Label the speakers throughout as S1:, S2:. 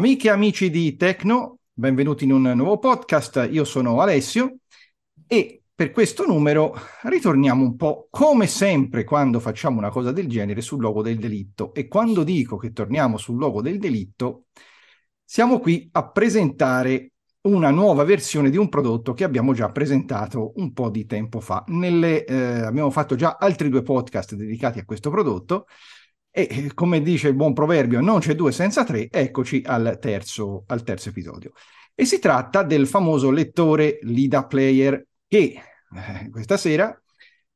S1: Amiche e amici di Tecno, benvenuti in un nuovo podcast. Io sono Alessio e per questo numero ritorniamo un po' come sempre quando facciamo una cosa del genere sul luogo del delitto. E quando dico che torniamo sul luogo del delitto, siamo qui a presentare una nuova versione di un prodotto che abbiamo già presentato un po' di tempo fa. Nelle, eh, abbiamo fatto già altri due podcast dedicati a questo prodotto e eh, come dice il buon proverbio, non c'è due senza tre, eccoci al terzo, al terzo episodio. E si tratta del famoso lettore Lida Player che eh, questa sera,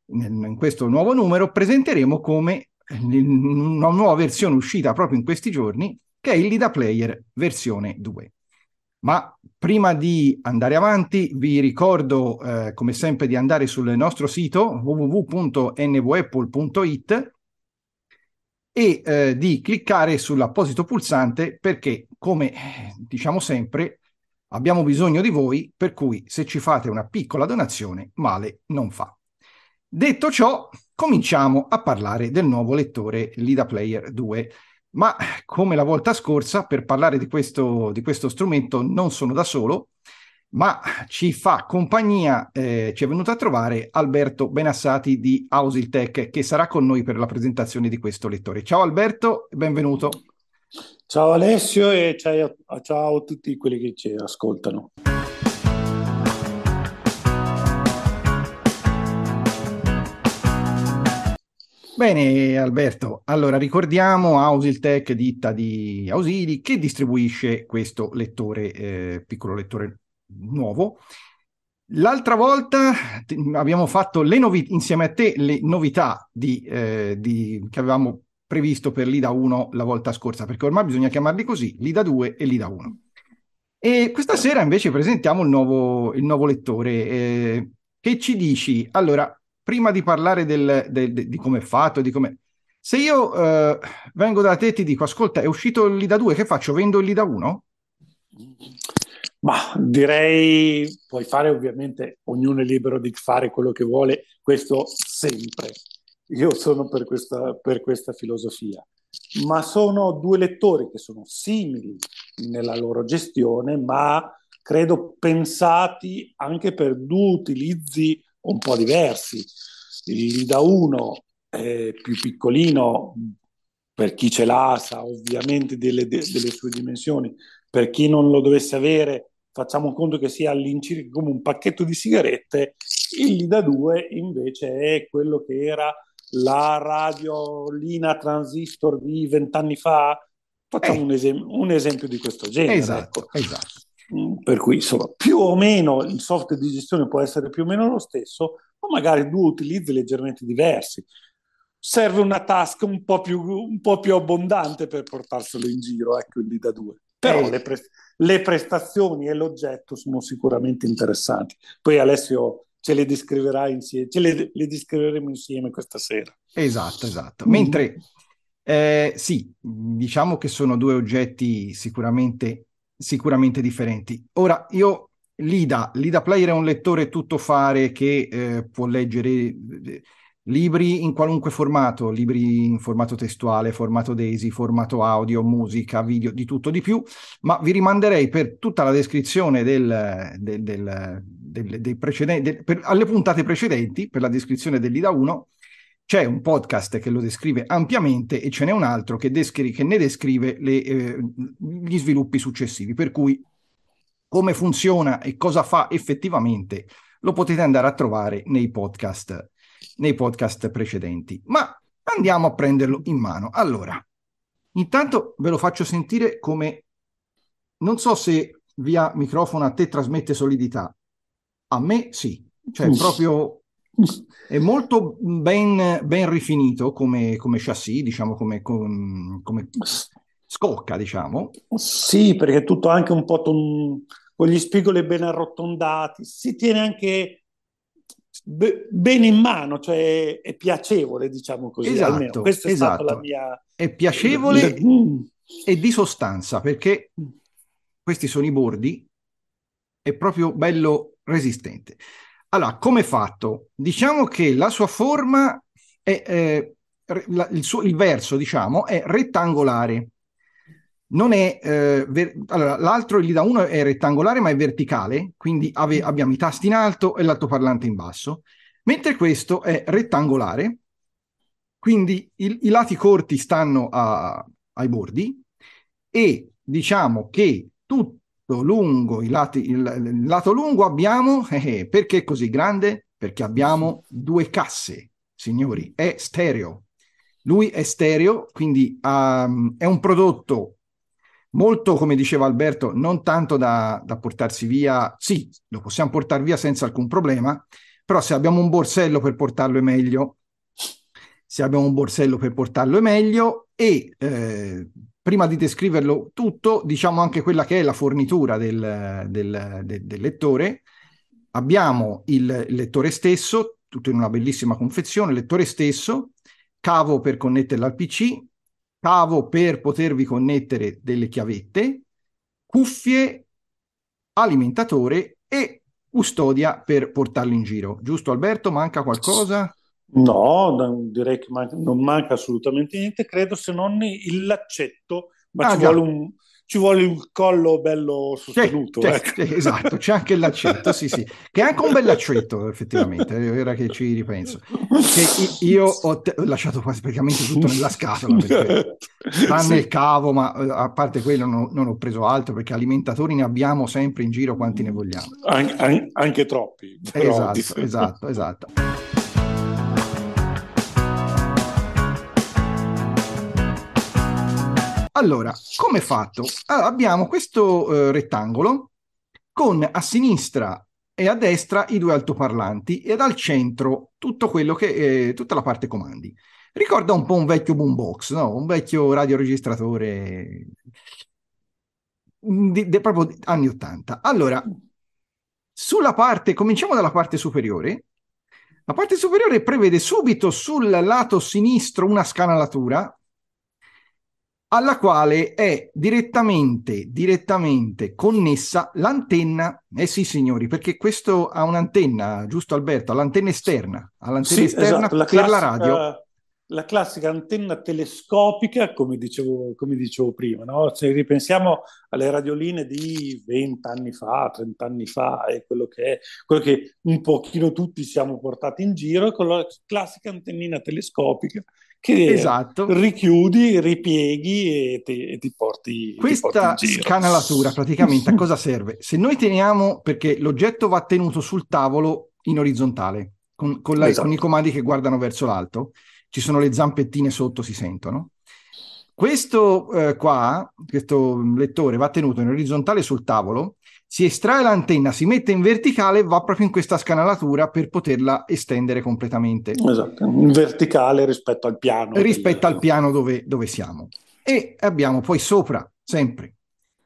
S1: in, questo nuovo numero, presenteremo come una nuova versione uscita proprio in questi giorni, che è il Lida Player versione 2. Ma prima di andare avanti, vi ricordo eh, come sempre di andare sul nostro sito www.nvapple.it e eh, di cliccare sull'apposito pulsante perché, come eh, diciamo sempre, abbiamo bisogno di voi, per cui se ci fate una piccola donazione, male non fa. Detto ciò, cominciamo a parlare del nuovo lettore Lida Player 2. Ma come la volta scorsa, per parlare di questo, di questo strumento non sono da solo, ma ci fa compagnia, eh, ci è venuto a trovare Alberto Benassati di Ausiltech che sarà con noi per la presentazione di questo lettore. Ciao Alberto, benvenuto.
S2: Ciao Alessio e ciao, ciao a tutti quelli che ci ascoltano.
S1: Bene Alberto, allora ricordiamo Ausiltech, ditta di ausili, che distribuisce questo lettore, eh, piccolo lettore nuovo. L'altra volta abbiamo fatto novi- insieme a te le novità di, eh, di, che avevamo previsto per l'IDA 1 la volta scorsa, perché ormai bisogna chiamarli così, l'IDA 2 e l'IDA 1. E questa sera invece presentiamo il nuovo, il nuovo lettore. Eh, che ci dici? Allora, prima di parlare del, del, de, di come è fatto, di come... Se io eh, vengo da te e ti dico, ascolta, è uscito l'IDA 2, che faccio? Vendo l'IDA 1?
S2: Ma direi, puoi fare ovviamente, ognuno è libero di fare quello che vuole, questo sempre. Io sono per questa, per questa filosofia. Ma sono due lettori che sono simili nella loro gestione, ma credo pensati anche per due utilizzi un po' diversi. Il Lida 1 è più piccolino, per chi ce l'ha sa ovviamente delle, delle sue dimensioni, per chi non lo dovesse avere facciamo conto che sia all'incirca come un pacchetto di sigarette, il Lida 2 invece è quello che era la radiolina transistor di vent'anni fa. Facciamo eh. un, esem- un, esempio di questo genere.
S1: Esatto, ecco. esatto.
S2: Mm, per cui insomma, più o meno il software di gestione può essere più o meno lo stesso, ma magari due utilizzi leggermente diversi. Serve una task un po' più, un po più abbondante per portarselo in giro, ecco il Lida 2. Però eh. le, pre- le prestazioni e l'oggetto sono sicuramente interessanti. Poi Alessio ce le descriverà insieme, ce le, le descriveremo insieme questa sera.
S1: Esatto, esatto. Mentre eh, sì, diciamo che sono due oggetti sicuramente, sicuramente differenti. Ora, io Lida, Lida Player è un lettore tuttofare che eh, può leggere eh, Libri in qualunque formato, libri in formato testuale, formato DAISY, formato audio, musica, video, di tutto di più, ma vi rimanderei per tutta la descrizione del, del, del, del dei precedenti, per, alle puntate precedenti, per la descrizione dell'IDA 1, c'è un podcast che lo descrive ampiamente e ce n'è un altro che, descri- che ne descrive le, eh, gli sviluppi successivi, per cui come funziona e cosa fa effettivamente lo potete andare a trovare nei podcast nei podcast precedenti. Ma andiamo a prenderlo in mano. Allora, intanto ve lo faccio sentire come, non so se via microfono a te trasmette solidità, a me sì, cioè Uff. proprio è molto ben, ben rifinito come, come, chassis, diciamo come, come, come, scocca, diciamo.
S2: Sì, perché è tutto anche un po' ton... con gli spigoli ben arrotondati, si tiene anche be- bene in mano, cioè è piacevole, diciamo così.
S1: Esatto, Almeno questa è esatto. stata la mia... È piacevole mm. e di sostanza, perché questi sono i bordi, è proprio bello resistente. Allora, come fatto? Diciamo che la sua forma è, eh, la, il, suo, il verso, diciamo, è rettangolare. Non è... Eh, ver- allora, l'altro, il LIDA 1 è rettangolare ma è verticale, quindi ave- abbiamo i tasti in alto e l'altoparlante in basso, mentre questo è rettangolare, quindi il- i lati corti stanno a- ai bordi e diciamo che tutto lungo, i lati, il, il lato lungo abbiamo, eh, eh, perché è così grande? Perché abbiamo due casse, signori, è stereo. Lui è stereo, quindi um, è un prodotto molto, come diceva Alberto, non tanto da, da, portarsi via, sì, lo possiamo portare via senza alcun problema, però se abbiamo un borsello per portarlo è meglio, se abbiamo un borsello per portarlo è meglio e eh, prima di descriverlo tutto, diciamo anche quella che è la fornitura del, del, del, del lettore. Abbiamo il lettore stesso, tutto in una bellissima confezione, lettore stesso, cavo per connetterlo al PC, cavo per potervi connettere delle chiavette, cuffie, alimentatore e custodia per portarlo in giro. Giusto Alberto? Manca qualcosa?
S2: No, direi che man- non manca assolutamente niente, credo se non il laccetto, ma ah, ci vuole un, ci vuole il collo bello sostenuto.
S1: C'è, ecco. c'è, esatto, c'è anche laccetto, sì, sì, che è anche un bel laccetto, effettivamente, è ora che ci ripenso. Che io ho te- lasciato quasi praticamente tutto nella scatola, perché tranne sì. il cavo, ma eh, a parte quello non, non, ho preso altro, perché alimentatori ne abbiamo sempre in giro quanti ne vogliamo.
S2: An- an- anche troppi.
S1: Esatto, esatto, esatto. Allora, come fatto? Allora, abbiamo questo eh, rettangolo con a sinistra e a destra i due altoparlanti ed al centro tutto quello che è tutta la parte comandi. Ricorda un po' un vecchio boombox, no? Un vecchio radioregistratore di, di, proprio anni 80. Allora, sulla parte, cominciamo dalla parte superiore. La parte superiore prevede subito sul lato sinistro una scanalatura alla quale è direttamente, direttamente connessa l'antenna. Eh sì, signori, perché questo ha un'antenna, giusto Alberto? L'antenna esterna, all'antenna sì, esterna esatto. la per classica, la radio.
S2: La classica antenna telescopica, come dicevo, come dicevo prima, no? se ripensiamo alle radioline di 20 anni fa, 30 anni fa, è quello che, è, quello che un pochino tutti siamo portati in giro, con la classica antennina telescopica che esatto. richiudi, ripieghi e ti, e ti porti
S1: Questa
S2: ti porti
S1: scanalatura praticamente a cosa serve? Se noi teniamo, perché l'oggetto va tenuto sul tavolo in orizzontale, con, con, la, esatto. con i comandi che guardano verso l'alto, ci sono le zampettine sotto, si sentono. Questo eh, qua, questo lettore va tenuto in orizzontale sul tavolo si estrae l'antenna, si mette in verticale e va proprio in questa scanalatura per poterla estendere completamente.
S2: Esatto, in verticale rispetto al piano.
S1: Rispetto del... al piano dove, dove siamo. E abbiamo poi sopra, sempre,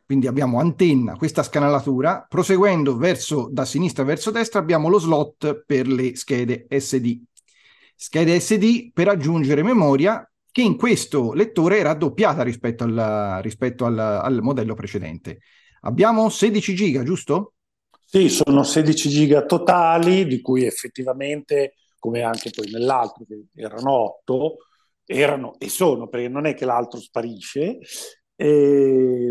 S1: quindi abbiamo antenna, questa scanalatura, proseguendo verso, da sinistra verso destra abbiamo lo slot per le schede SD. Schede SD per aggiungere memoria che in questo lettore è raddoppiata rispetto, al, rispetto al, al modello precedente. Abbiamo 16 giga, giusto?
S2: Sì, sono 16 giga totali, di cui effettivamente, come anche poi nell'altro, che erano 8, erano e sono, perché non è che l'altro sparisce,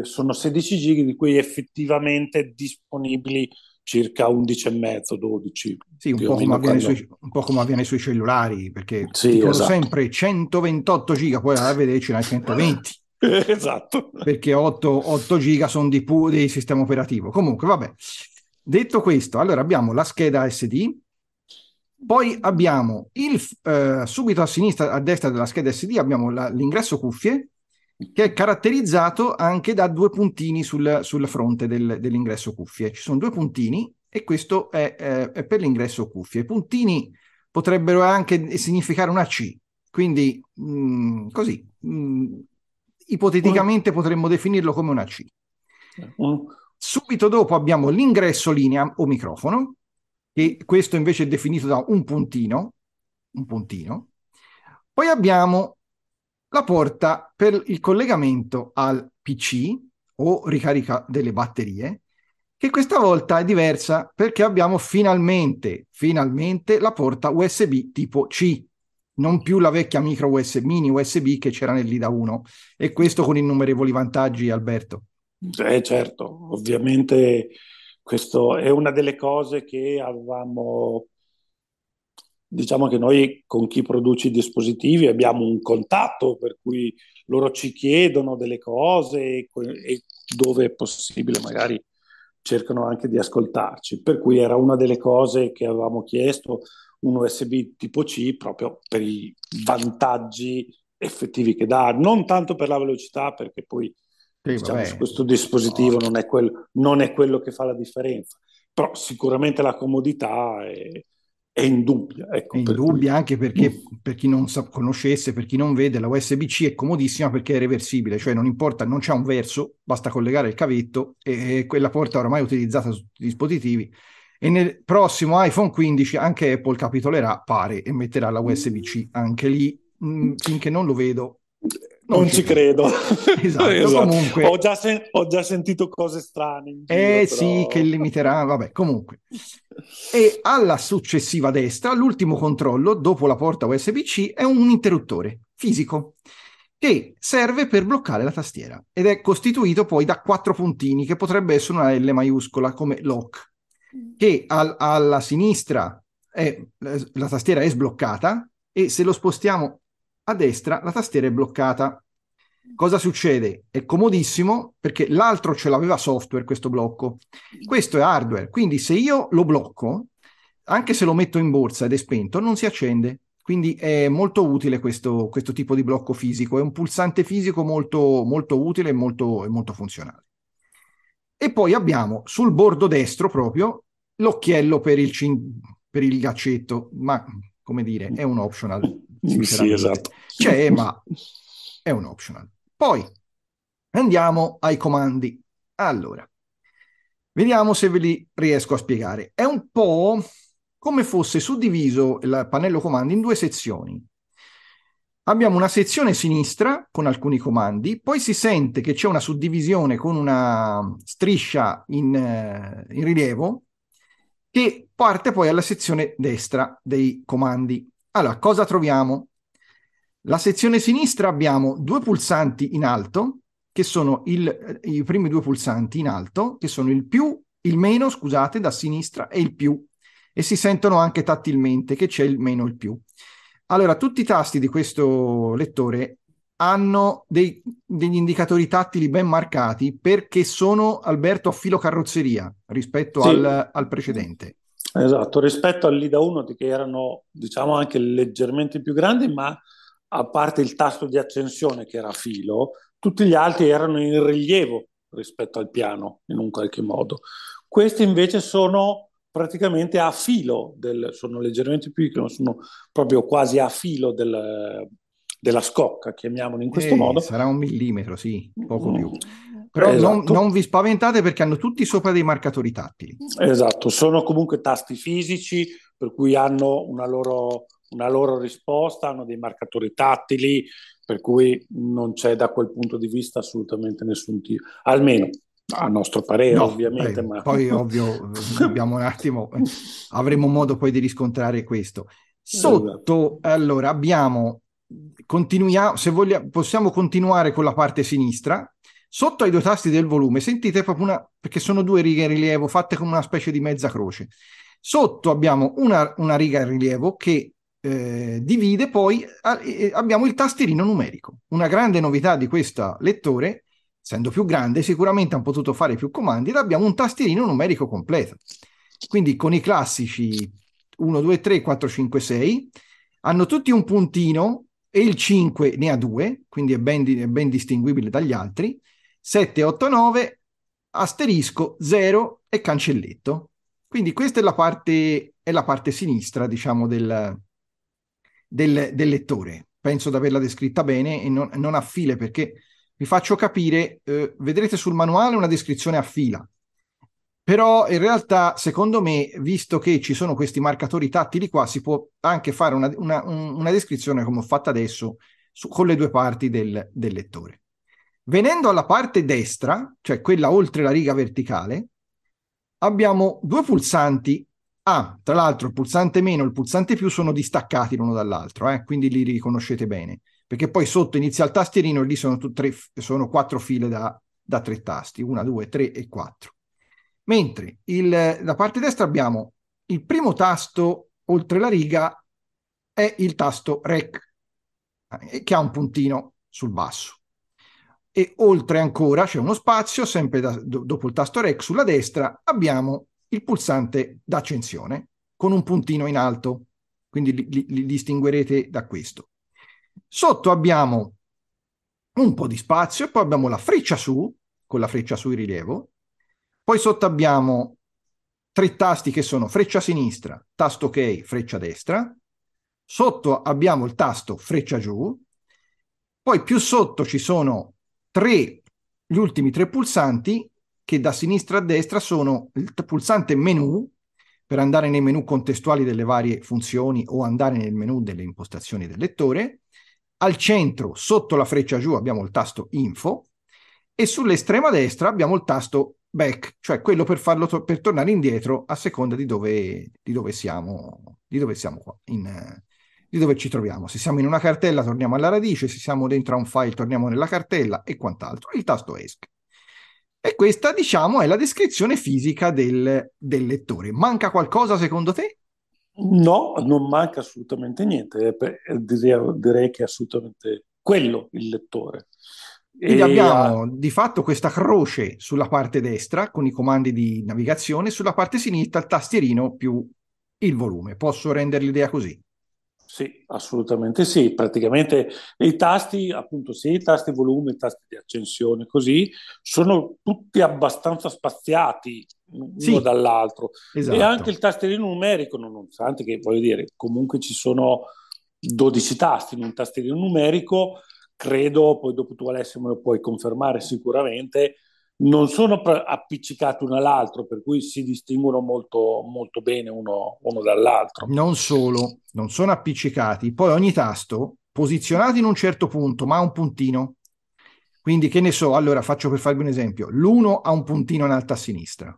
S2: sono 16 giga di cui effettivamente disponibili circa 11 e mezzo, 12.
S1: Sì, un po, quando... sui, un po' come avviene sui cellulari, perché sì, esatto. sempre 128 giga, poi a vedere ce n'hai 120.
S2: esatto.
S1: Perché 8, 8 giga sono di, pu- di sistema operativo. Comunque, vabbè. Detto questo, allora abbiamo la scheda SD, poi abbiamo il, eh, subito a sinistra, a destra della scheda SD, abbiamo la, l'ingresso cuffie, che è caratterizzato anche da due puntini sul, sul fronte del, dell'ingresso cuffie. Ci sono due puntini e questo è, è, è, per l'ingresso cuffie. I puntini potrebbero anche significare una C, quindi mh, mm, così. Mh, mm, ipoteticamente potremmo definirlo come una C. Subito dopo abbiamo l'ingresso linea o microfono, e questo invece è definito da un puntino, un puntino. Poi abbiamo la porta per il collegamento al PC o ricarica delle batterie, che questa volta è diversa perché abbiamo finalmente, finalmente la porta USB tipo C. non più la vecchia micro USB, mini USB che c'era nell'IDA 1 e questo con innumerevoli vantaggi, Alberto.
S2: Eh, certo, ovviamente questo è una delle cose che avevamo, diciamo che noi con chi produce i dispositivi abbiamo un contatto per cui loro ci chiedono delle cose e, e dove è possibile magari cercano anche di ascoltarci, per cui era una delle cose che avevamo chiesto un USB tipo C proprio per i vantaggi effettivi che dà, non tanto per la velocità, perché poi sì, diciamo, questo dispositivo no. non, è quel, non, è quello che fa la differenza, però sicuramente la comodità è, è indubbia. Ecco,
S1: è indubbia cui... anche perché per chi non sa, conoscesse, per chi non vede, la USB-C è comodissima perché è reversibile, cioè non importa, non c'è un verso, basta collegare il cavetto e, e quella porta ormai utilizzata su tutti i dispositivi e nel prossimo iPhone 15 anche Apple capitolerà, pare, e metterà la USB-C anche lì, mh, mm, finché non lo vedo.
S2: Non, non ci credo. Esatto, esatto. Comunque... Ho, già sen- ho, già sentito cose strane.
S1: Giro, eh però... sì, che limiterà, vabbè, comunque. E alla successiva destra, l'ultimo controllo, dopo la porta USB-C, è un interruttore fisico che serve per bloccare la tastiera ed è costituito poi da quattro puntini che potrebbe essere una L maiuscola come lock che al, alla sinistra è, la tastiera è sbloccata e se lo spostiamo a destra la tastiera è bloccata. Cosa succede? È comodissimo perché l'altro ce l'aveva software questo blocco, questo è hardware, quindi se io lo blocco, anche se lo metto in borsa ed è spento, non si accende. Quindi è molto utile questo, questo tipo di blocco fisico, è un pulsante fisico molto, molto utile e molto, molto funzionale. E poi abbiamo sul bordo destro proprio l'occhiello per il, cin- per il gaccetto, ma come dire, è un optional.
S2: Sì, esatto.
S1: C'è, ma è un optional. Poi andiamo ai comandi. Allora, vediamo se ve li riesco a spiegare. È un po' come fosse suddiviso il pannello comandi in due sezioni. Abbiamo una sezione sinistra con alcuni comandi, poi si sente che c'è una suddivisione con una striscia in, eh, in rilievo che parte poi alla sezione destra dei comandi. Allora, cosa troviamo? La sezione sinistra abbiamo due pulsanti in alto, che sono il, i primi due pulsanti in alto, che sono il più, il meno, scusate, da sinistra e il più. E si sentono anche tattilmente che c'è il meno e il più. Allora, tutti i tasti di questo lettore hanno dei, degli indicatori tattili ben marcati perché sono, Alberto, a filo carrozzeria rispetto sì. al, al, precedente.
S2: Esatto, rispetto all'IDA 1 che erano diciamo anche leggermente più grandi, ma a parte il tasto di accensione che era a filo, tutti gli altri erano in rilievo rispetto al piano in un qualche modo. Questi invece sono praticamente a filo, del, sono leggermente più piccoli, sono proprio quasi a filo del, della scocca, chiamiamolo in questo eh, modo.
S1: Sarà un millimetro, sì, poco più. Però esatto. non, non, vi spaventate perché hanno tutti sopra dei marcatori tattili.
S2: Esatto, sono comunque tasti fisici, per cui hanno una loro, una loro risposta, hanno dei marcatori tattili, per cui non c'è da quel punto di vista assolutamente nessun tiro. Almeno a nostro parere, no, ovviamente. Ma...
S1: Poi, ovvio, dobbiamo un attimo, avremo modo poi di riscontrare questo. Sotto, esatto. allora, abbiamo, continuiamo, se vogliamo, possiamo continuare con la parte sinistra. Sotto ai due tasti del volume, sentite proprio una, perché sono due righe in rilievo fatte come una specie di mezza croce. Sotto abbiamo una, una riga in rilievo che eh, divide poi, abbiamo il tastierino numerico. Una grande novità di questo lettore essendo più grande, sicuramente hanno potuto fare più comandi ed abbiamo un tastierino numerico completo. Quindi con i classici 1, 2, 3, 4, 5, 6 hanno tutti un puntino e il 5 ne ha due, quindi è ben, è ben distinguibile dagli altri. 7, 8, 9, asterisco, 0 e cancelletto. Quindi questa è la parte, è la parte sinistra, diciamo, del, del, del lettore. Penso di averla descritta bene e non, non a file perché vi faccio capire, eh, vedrete sul manuale una descrizione a fila, però in realtà secondo me, visto che ci sono questi marcatori tattili qua, si può anche fare una, una, una descrizione come ho fatto adesso su, con le due parti del, del lettore. Venendo alla parte destra, cioè quella oltre la riga verticale, abbiamo due pulsanti Ah, tra l'altro il pulsante meno e il pulsante più sono distaccati l'uno dall'altro, eh? quindi li riconoscete bene, perché poi sotto inizia il tastierino e lì sono, tre, sono quattro file da, da tre tasti, una, due, tre e quattro. Mentre il, la parte destra abbiamo il primo tasto oltre la riga è il tasto REC, eh, che ha un puntino sul basso. E oltre ancora c'è uno spazio, sempre da, do, dopo il tasto REC sulla destra, abbiamo il pulsante d'accensione con un puntino in alto, quindi li, li, li distinguerete da questo. Sotto abbiamo un po' di spazio, poi abbiamo la freccia su, con la freccia su in rilievo, poi sotto abbiamo tre tasti che sono freccia sinistra, tasto ok, freccia destra, sotto abbiamo il tasto freccia giù, poi più sotto ci sono tre, gli ultimi tre pulsanti che da sinistra a destra sono il pulsante menu per andare nei menu contestuali delle varie funzioni o andare nel menu delle impostazioni del lettore. Al centro, sotto la freccia giù, abbiamo il tasto info e sull'estrema destra abbiamo il tasto back, cioè quello per farlo to- per tornare indietro a seconda di dove, di dove siamo, di dove siamo in, di dove ci troviamo. Se siamo in una cartella torniamo alla radice, se siamo dentro a un file torniamo nella cartella e quant'altro. Il tasto ESC. E questa, diciamo, è la descrizione fisica del, del lettore. Manca qualcosa secondo te?
S2: No, non manca assolutamente niente. Direi, direi che è assolutamente quello il lettore.
S1: Quindi e abbiamo a... di fatto questa croce sulla parte destra con i comandi di navigazione, sulla parte sinistra il tastierino più il volume. Posso rendere l'idea così?
S2: Sì, assolutamente sì. Praticamente i tasti, appunto, sì, i tasti volume, i tasti di accensione, così, sono tutti abbastanza spaziati sì, uno dall'altro. Esatto. E anche il tastierino numerico, nonostante che, voglio dire, comunque ci sono 12 tasti in un tastierino numerico, credo, poi dopo tu Alessio me lo puoi confermare sicuramente, non sono appiccicati uno all'altro, per cui si distinguono molto, molto bene uno, uno, dall'altro.
S1: Non solo, non sono appiccicati, poi ogni tasto posizionato in un certo punto, ma ha un puntino. Quindi che ne so, allora faccio per farvi un esempio, l'1 ha un puntino in alto a sinistra,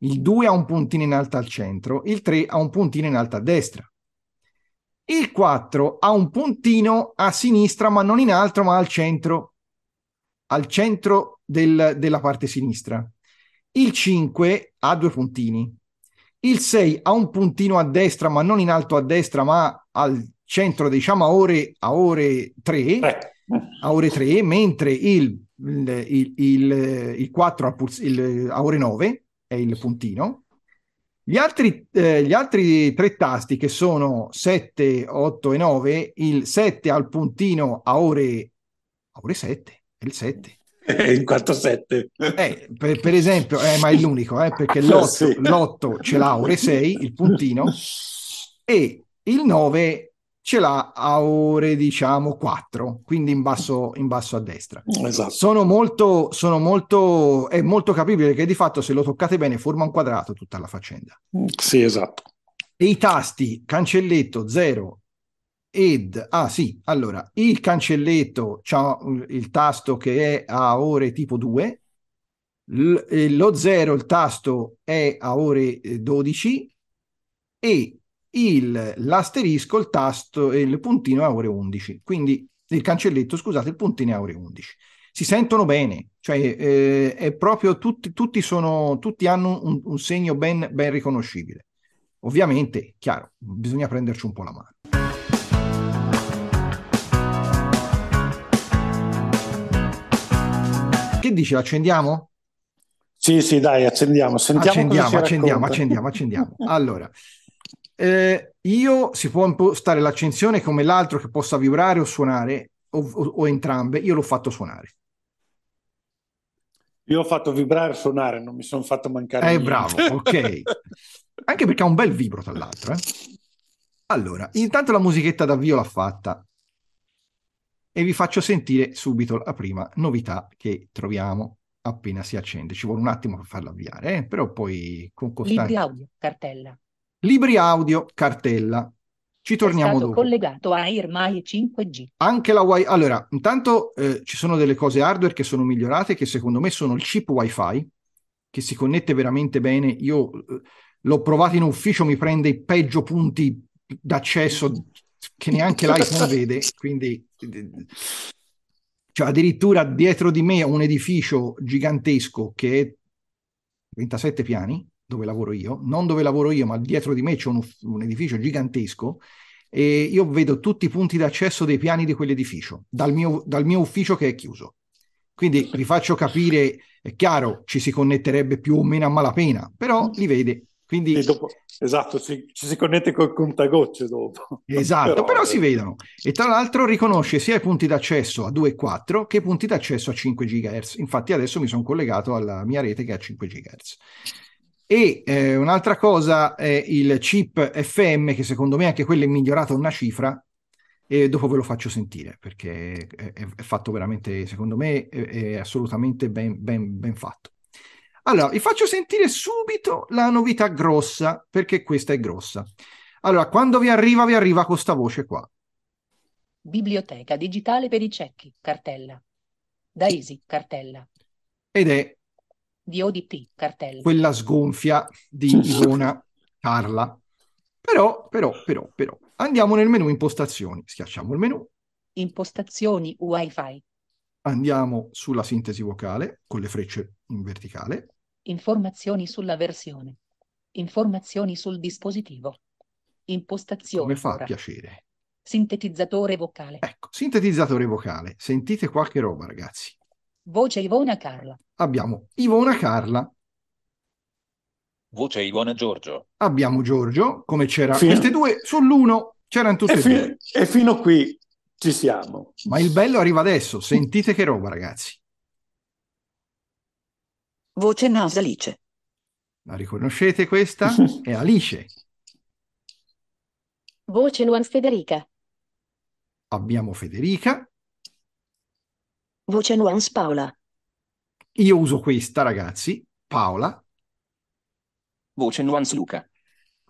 S1: il 2 ha un puntino in alto al centro, il 3 ha un puntino in alto a destra. Il 4 ha un puntino a sinistra, ma non in alto, ma al centro, al centro del, della parte sinistra. Il 5 ha due puntini. Il 6 ha un puntino a destra, ma non in alto a destra, ma al centro, diciamo a ore, a ore 3, eh. a ore 3, mentre il, il, il, il 4 il, a ore 9 è il puntino. Gli altri, eh, gli altri tre tasti che sono 7, 8 e 9, il 7 ha il puntino a ore, a ore 7, è il 7
S2: in quanto sette.
S1: Eh, per, per, esempio, eh, ma è l'unico, eh, perché l'8, sì. l'8 ce l'ha ore 6, il puntino, e il 9 ce l'ha a ore diciamo 4, quindi in basso, in basso a destra. Esatto. Sono molto, sono molto, è molto capibile che di fatto se lo toccate bene forma un quadrato tutta la faccenda.
S2: Sì, esatto.
S1: E i tasti cancelletto 0 ed ah sì, allora il cancelletto c'ha il tasto che è a ore tipo 2, l- eh, lo 0 il tasto è a ore 12 eh, e il, l'asterisco, il tasto e il puntino è a ore 11. Quindi il cancelletto, scusate, il puntino è a ore 11. Si sentono bene, cioè eh, è proprio tutti, tutti, sono, tutti hanno un, un segno ben, ben riconoscibile. Ovviamente, chiaro, bisogna prenderci un po' la mano. Che dici, accendiamo?
S2: Sì, sì, dai, accendiamo. Sentiamo
S1: accendiamo, accendiamo, accendiamo, accendiamo. Allora, eh, io si può impostare l'accensione come l'altro che possa vibrare o suonare, o, o, o entrambe. Io l'ho fatto suonare.
S2: Io ho fatto vibrare e suonare, non mi sono fatto mancare.
S1: Eh, niente. bravo, ok. Anche perché ha un bel vibro, tra l'altro. Eh? Allora, intanto la musichetta d'avvio l'ha fatta e vi faccio sentire subito la prima novità che troviamo appena si accende. Ci vuole un attimo per farla avviare, eh? però poi con costanza.
S3: Libri audio, cartella.
S1: Libri audio, cartella. Ci torniamo dopo.
S3: collegato a AirMai 5G.
S1: Anche la Wi-Fi. Allora, intanto eh, ci sono delle cose hardware che sono migliorate, che secondo me sono il chip Wi-Fi, che si connette veramente bene. Io eh, l'ho provato in ufficio, mi prende i peggio punti d'accesso che neanche l'iPhone vede, quindi cioè, addirittura dietro di me un edificio gigantesco che è 27 piani, dove lavoro io, non dove lavoro io, ma dietro di me c'è un, un edificio gigantesco e io vedo tutti i punti d'accesso dei piani di quell'edificio, dal mio, dal mio ufficio che è chiuso. Quindi vi faccio capire, è chiaro, ci si connetterebbe più o meno a malapena, però li vede. Quindi...
S2: Dopo, esatto, ci, ci, si connette col contagocce dopo.
S1: Esatto, però, però si vedono. E tra l'altro riconosce sia i punti d'accesso a 2.4 che i punti d'accesso a 5 GHz. Infatti adesso mi sono collegato alla mia rete che è a 5 GHz. E eh, un'altra cosa è il chip FM, che secondo me anche quello è migliorato una cifra, e dopo ve lo faccio sentire, perché è, è fatto veramente, secondo me, è, è assolutamente ben, ben, ben fatto. Allora, vi faccio sentire subito la novità grossa, perché questa è grossa. Allora, quando vi arriva, vi arriva questa voce qua.
S3: Biblioteca digitale per i ciechi, cartella. Daisy, cartella.
S1: Ed è
S3: di ODP, cartello.
S1: Quella sgonfia di Ivona Carla. Però, però, però, però, andiamo nel menu impostazioni, schiacciamo il menu.
S3: Impostazioni Wi-Fi.
S1: Andiamo sulla sintesi vocale con le frecce in verticale.
S3: Informazioni sulla versione. Informazioni sul dispositivo. Impostazioni.
S1: Come fa a piacere.
S3: Sintetizzatore vocale.
S1: Ecco, sintetizzatore vocale. Sentite qualche roba, ragazzi.
S3: Voce Ivona Carla.
S1: Abbiamo Ivona Carla.
S4: Voce Ivona Giorgio.
S1: Abbiamo Giorgio, come c'era. Fino... Queste due sull'uno c'erano tutte e, fi- due.
S2: E fino qui ci siamo.
S1: Ma il bello arriva adesso. Sentite che roba, ragazzi.
S5: Voce Nas Alice.
S1: La riconoscete questa? È Alice.
S6: Voce Nuance Federica.
S1: Abbiamo Federica.
S5: Voce Nuance Paola.
S1: Io uso questa, ragazzi. Paola.
S4: Voce Nuance Luca.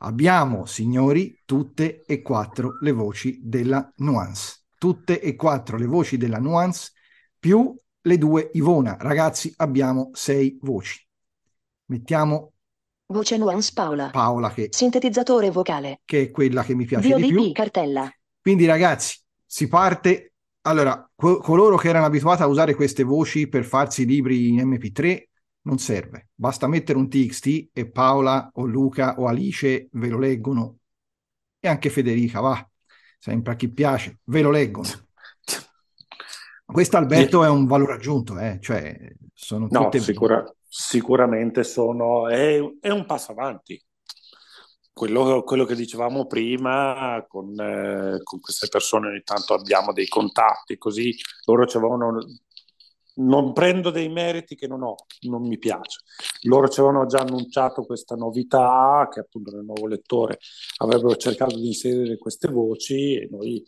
S1: Abbiamo, signori, tutte e quattro le voci della Nuance. Tutte e quattro le voci della Nuance più le due Ivona. Ragazzi, abbiamo sei voci. Mettiamo
S5: Voce Nuance Paola.
S1: Paola che
S5: sintetizzatore vocale.
S1: Che è quella che mi piace
S5: VODP,
S1: di più.
S5: cartella.
S1: Quindi ragazzi, si parte allora, co- coloro che erano abituati a usare queste voci per farsi libri in MP3 non serve. Basta mettere un TXT e Paola o Luca o Alice ve lo leggono. E anche Federica, va, sempre a chi piace, ve lo leggono. Questo Alberto è un valore aggiunto, eh? cioè sono tutte...
S2: No, sicura, sicuramente sono, è, è un passo avanti quello, quello, che dicevamo prima, con, eh, con, queste persone ogni tanto abbiamo dei contatti, così loro ci avevano, non prendo dei meriti che non ho, non mi piace. Loro ci avevano già annunciato questa novità, che appunto nel nuovo lettore avrebbero cercato di inserire queste voci e noi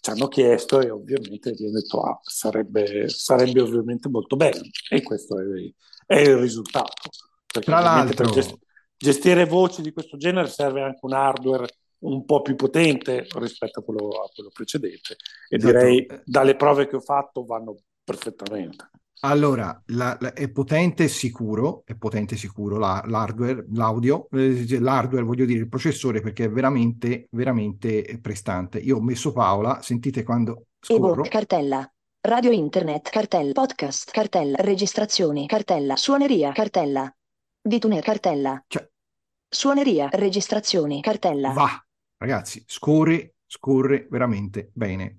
S2: ci hanno chiesto e ovviamente abbiamo detto ah, sarebbe, sarebbe ovviamente molto bello e questo è, è il risultato.
S1: Tra l'altro...
S2: Per gestire voci di questo genere serve anche un hardware un po' più potente rispetto a quello, a quello precedente e esatto. direi dalle prove che ho fatto vanno perfettamente.
S1: Allora, la, la, è potente sicuro, è potente sicuro la, l'hardware, l'audio, eh, l'hardware voglio dire il processore perché è veramente, veramente prestante. Io ho messo Paola, sentite quando scorro.
S5: Ebook, cartella, radio internet, cartella, podcast, cartella, registrazioni, cartella, suoneria, cartella, Dituner cartella.
S1: Cioè,
S5: Suoneria, registrazioni, cartella.
S1: Va, ragazzi, scorre, scorre veramente bene.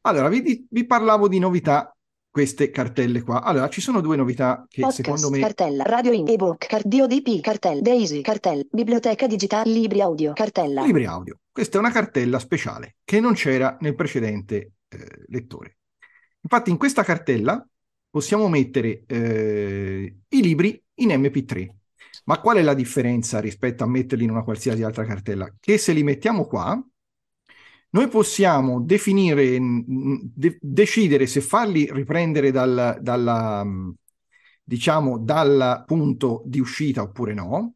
S1: Allora, vi, vi parlavo di novità, queste cartelle qua. Allora, ci sono due novità che
S5: Podcast,
S1: secondo me...
S5: cartella, radio in ebook, card DODP, cartella, Daisy, cartella, biblioteca digitale, libri audio, cartella.
S1: Libri audio. Questa è una cartella speciale che non c'era nel precedente eh, lettore. Infatti in questa cartella possiamo mettere eh, i libri in MP3. Ma qual è la differenza rispetto a metterli in una qualsiasi altra cartella? Che se li mettiamo qua, noi possiamo definire, de- decidere se farli riprendere dal, dalla, diciamo, dal punto di uscita oppure no,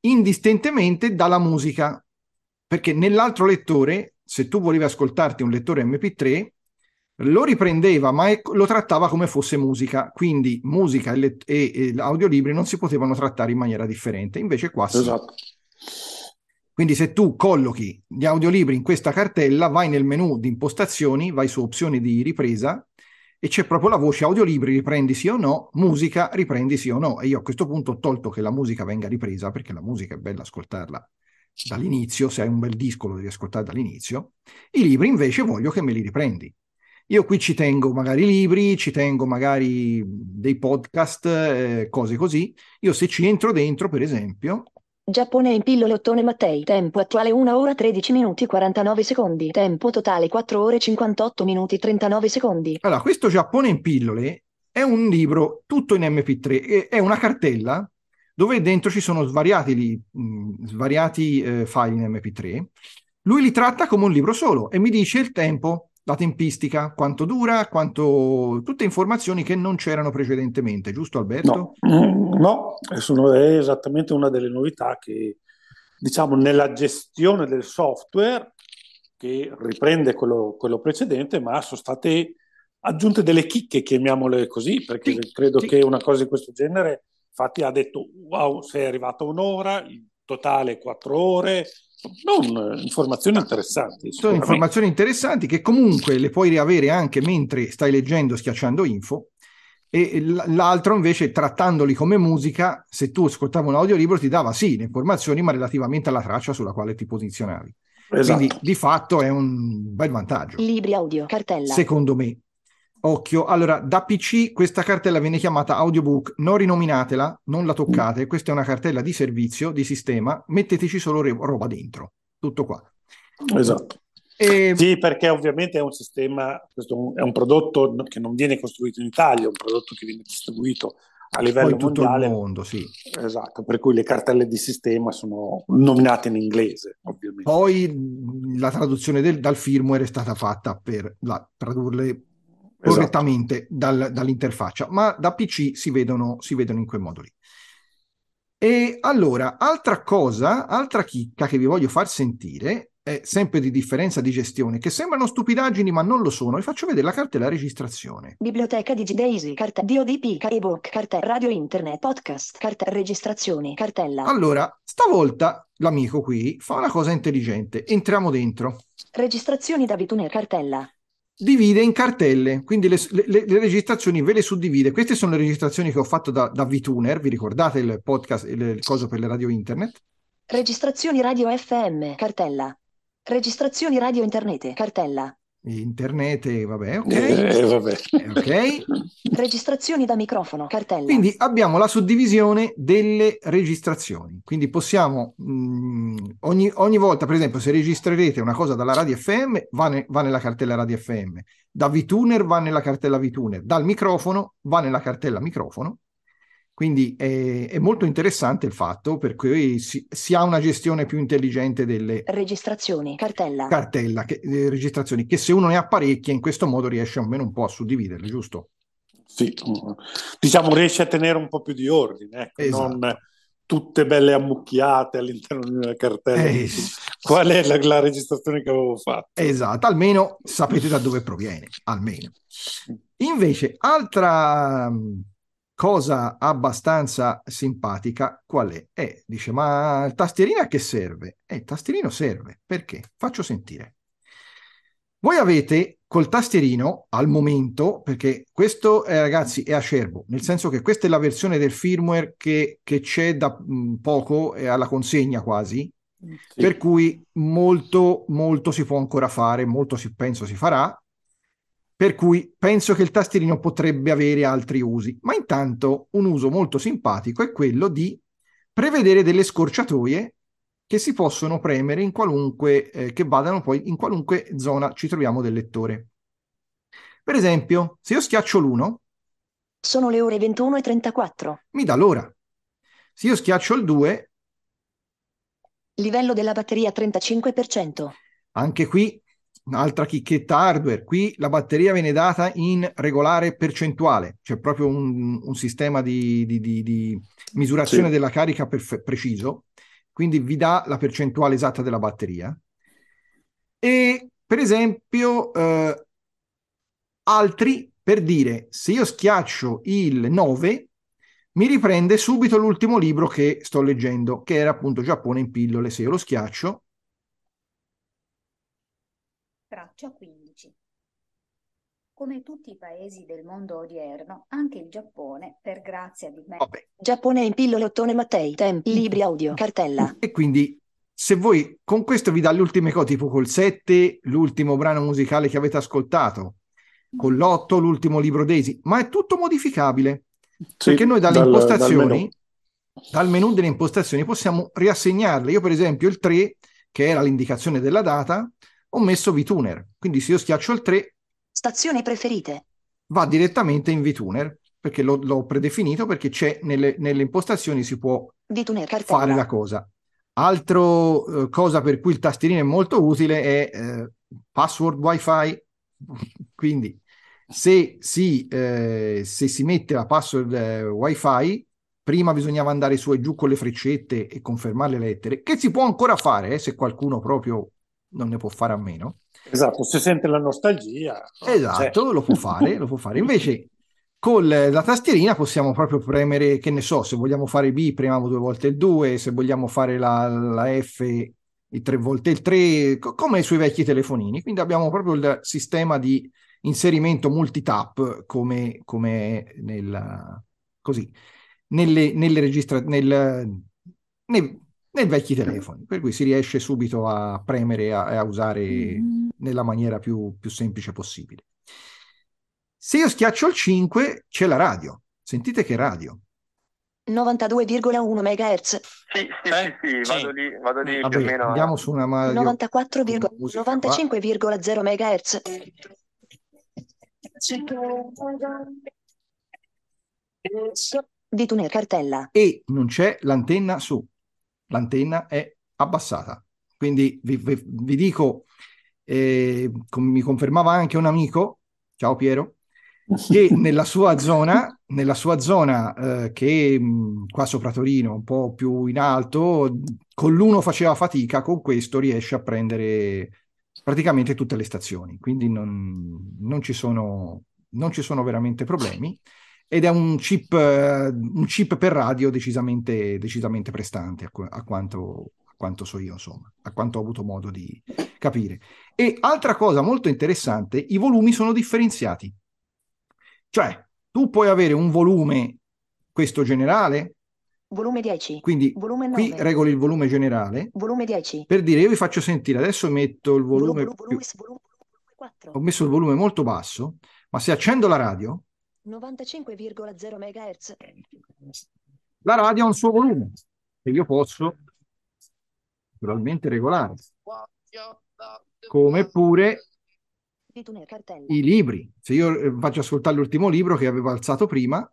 S1: indistentemente dalla musica. Perché nell'altro lettore, se tu volevi ascoltarti un lettore MP3, lo riprendeva, ma lo trattava come fosse musica, quindi musica e, let- e- e audiolibri non si potevano trattare in maniera differente, invece qua.
S2: Esatto.
S1: Quindi se tu collochi gli audiolibri in questa cartella, vai nel menu di impostazioni, vai su opzioni di ripresa e c'è proprio la voce audiolibri, riprendi sì o no, musica, riprendi sì o no. E io a questo punto ho tolto che la musica venga ripresa perché la musica è bella ascoltarla dall'inizio, se hai un bel disco lo devi ascoltare dall'inizio. I libri invece voglio che me li riprendi. Io qui ci tengo magari libri, ci tengo magari dei podcast, eh, cose così. Io se ci entro dentro, per esempio,
S5: Giappone in pillole Ottone Mattei. Tempo attuale 1 ora 13 minuti 49 secondi. Tempo totale 4 ore 58 minuti 39 secondi.
S1: Allora, questo Giappone in pillole è un libro tutto in MP3, e- è una cartella dove dentro ci sono svariati, mh, svariati eh, file in MP3. Lui li tratta come un libro solo e mi dice il tempo, la tempistica, quanto dura, quanto... tutte informazioni che non c'erano precedentemente, giusto Alberto?
S2: No, Mm, no, è sono- è esattamente una delle novità che, diciamo, nella gestione del software, che riprende quello, quello precedente, ma sono state aggiunte delle chicche, chiamiamole così, perché
S1: Sì,
S2: credo
S1: sì.
S2: che una cosa di questo genere, infatti ha detto, wow, sei arrivato a un'ora, in totale quattro ore, non eh, informazioni interessanti.
S1: Sono informazioni interessanti che comunque le puoi riavere anche mentre stai leggendo schiacciando info e l'altro invece trattandoli come musica, se tu ascoltavi un audiolibro ti dava sì le informazioni ma relativamente alla traccia sulla quale ti posizionavi.
S2: Esatto.
S1: Quindi di fatto è un bel vantaggio,
S5: Libri audio. Cartella.
S1: secondo me. Occhio, allora da PC questa cartella viene chiamata audiobook, non rinominatela, non la toccate, questa è una cartella di servizio, di sistema, metteteci solo re- roba dentro, tutto qua.
S2: Esatto.
S1: E
S2: Sì, perché ovviamente è un sistema, questo è un prodotto che non viene costruito in Italia, è un prodotto che viene distribuito a
S1: poi
S2: livello
S1: in tutto il
S2: mondiale.
S1: mondo, sì.
S2: Esatto, per cui le cartelle di sistema sono nominate in inglese, ovviamente.
S1: Poi la traduzione del- dal firmware è stata fatta per la- tradurle
S2: Esatto.
S1: correttamente dal- dall'interfaccia, ma da PC si vedono, si vedono in quel modo lì. E allora, altra cosa, altra chicca che vi voglio far sentire, è sempre di differenza di gestione, che sembrano stupidaggini ma non lo sono, vi faccio vedere la cartella registrazione.
S5: Biblioteca DigiDaisy. Carta DODP. ebook. Cartella radio internet. Podcast. Cartella registrazioni. Cartella.
S1: Allora, stavolta l'amico qui fa una cosa intelligente, entriamo dentro.
S5: Registrazioni da Bituner. Cartella.
S1: Divide in cartelle, quindi le, le- le registrazioni ve le suddivide. Queste sono le registrazioni che ho fatto da, da VTuner, vi ricordate il podcast, il, il coso per le radio internet?
S5: Registrazioni radio FM. Cartella. Registrazioni radio internet. Cartella.
S1: Internet, e vabbè, ok.
S2: Eh, vabbè.
S1: Eh, ok.
S5: Registrazioni da microfono. Cartella.
S1: Quindi abbiamo la suddivisione delle registrazioni. Quindi possiamo, mh, ogni, ogni volta, per esempio, se registrerete una cosa dalla radio FM, va, ne- va nella cartella radio FM. Da VTuner va nella cartella VTuner. Dal microfono va nella cartella microfono. Quindi è, è molto interessante il fatto per cui si, si ha una gestione più intelligente delle
S5: Registrazioni. Cartella.
S1: cartella, che, eh, registrazioni, che se uno ne ha parecchie in questo modo riesce almeno un po' a suddividerle, giusto?
S2: Sì, diciamo riesce a tenere un po' più di ordine, ecco,
S1: Esatto.
S2: non tutte belle ammucchiate all'interno di una cartella.
S1: Eh.
S2: Qual è la, la registrazione che avevo fatto?
S1: Esatto, almeno sapete da dove proviene, almeno. Invece, altra mh, cosa abbastanza simpatica, qual è? Eh, dice, ma il tastierino a che serve? Eh, il tastierino serve, perché? Faccio sentire. Voi avete col tastierino al momento, perché questo eh, ragazzi è acerbo, nel senso che questa è la versione del firmware che, che c'è da mh, poco, è alla consegna quasi,
S2: Sì.
S1: per cui molto, molto si può ancora fare, molto si, penso si farà, per cui penso che il tastierino potrebbe avere altri usi, ma intanto un uso molto simpatico è quello di prevedere delle scorciatoie che si possono premere in qualunque, eh, che vadano poi in qualunque zona ci troviamo del lettore. Per esempio, se io schiaccio l'1,
S5: Sono le ore 21 e 34.
S1: mi dà l'ora. Se io schiaccio il 2,
S5: Livello della batteria 35%.
S1: Anche qui un'altra chicchetta hardware. Qui la batteria viene data in regolare percentuale, c'è proprio un, un sistema di, di- di- di misurazione
S2: Sì.
S1: della carica perfe- preciso, quindi vi dà la percentuale esatta della batteria. E per esempio, eh, altri per dire se io schiaccio il 9 mi riprende subito l'ultimo libro che sto leggendo, che era appunto Giappone in pillole. Se io lo schiaccio,
S6: Traccia 15. Come tutti i paesi del mondo odierno, anche il Giappone, per grazia di me,
S1: vabbè.
S5: Giappone in pillole Ottone Mattei. Tempi. Libri audio. Cartella.
S1: E quindi se voi con questo vi dà le ultime cose, tipo col 7, l'ultimo brano musicale che avete ascoltato, con l'8, l'ultimo libro Daisy, ma è tutto modificabile.
S2: Sì,
S1: perché noi dalle
S2: dal-
S1: impostazioni,
S2: dal menù.
S1: dal menu delle impostazioni, possiamo riassegnarle. Io, per esempio, il 3, che era l'indicazione della data, ho messo VTuner. Quindi se io schiaccio il 3,
S5: Stazioni preferite.
S1: va direttamente in VTuner, perché l'ho, l'ho predefinito, perché c'è nelle, nelle impostazioni si può fare la cosa. Altro eh, cosa per cui il tastierino è molto utile è eh, password wifi. Quindi se si, eh, se si mette la password eh, wifi, prima bisognava andare su e giù con le freccette e confermare le lettere, che si può ancora fare eh, se qualcuno proprio non ne può fare a meno.
S2: Esatto, se sente la nostalgia.
S1: Esatto,
S2: cioè-
S1: lo può fare, lo può fare. Invece con la tastierina possiamo proprio premere, che ne so, se vogliamo fare B premiamo due volte il 2, se vogliamo fare la, la F il tre volte il 3, co- come sui vecchi telefonini. Quindi abbiamo proprio il sistema di inserimento multitap come, come nel, così, nelle, nelle registra- nel, nei, nei vecchi telefoni, per cui si riesce subito a premere e a, a usare nella maniera più, più semplice possibile. Se io schiaccio il 5 c'è la radio. Sentite che radio.
S5: 92,1 MHz.
S7: Sì, sì,
S4: Eh?
S7: sì, sì,
S4: Sì.
S7: vado lì, vado lì più o
S1: Vabbè,
S7: meno.
S1: andiamo su una radio.
S5: 94,
S1: con musica qua.
S5: 95,0 MHz. Vituner cartella.
S1: e non c'è l'antenna su. L'antenna è abbassata. Quindi vi, vi- vi dico, eh, com- mi confermava anche un amico, ciao Piero, che nella sua zona, nella sua zona eh, che mh, qua sopra Torino, un po' più in alto, con l'uno faceva fatica, con questo riesce a prendere praticamente tutte le stazioni, quindi non, non ci sono, non ci sono veramente problemi ed è un chip, un chip per radio decisamente, decisamente prestante a, a quanto, a quanto so io, insomma, a quanto ho avuto modo di capire. E altra cosa molto interessante, i volumi sono differenziati. Cioè, tu puoi avere un volume, questo generale,
S5: Volume 10.
S1: quindi
S5: Volume
S1: qui
S5: 9.
S1: regoli il volume generale,
S5: Volume 10.
S1: per dire io vi faccio sentire, adesso metto il volume,
S5: Volume, volume, volume, volume 4.
S1: ho messo il volume molto basso, ma se accendo la radio,
S5: 95,0 MHz.
S1: la radio ha un suo volume che io posso naturalmente regolare, come pure i libri. Se io eh, faccio ascoltare l'ultimo libro che avevo alzato prima,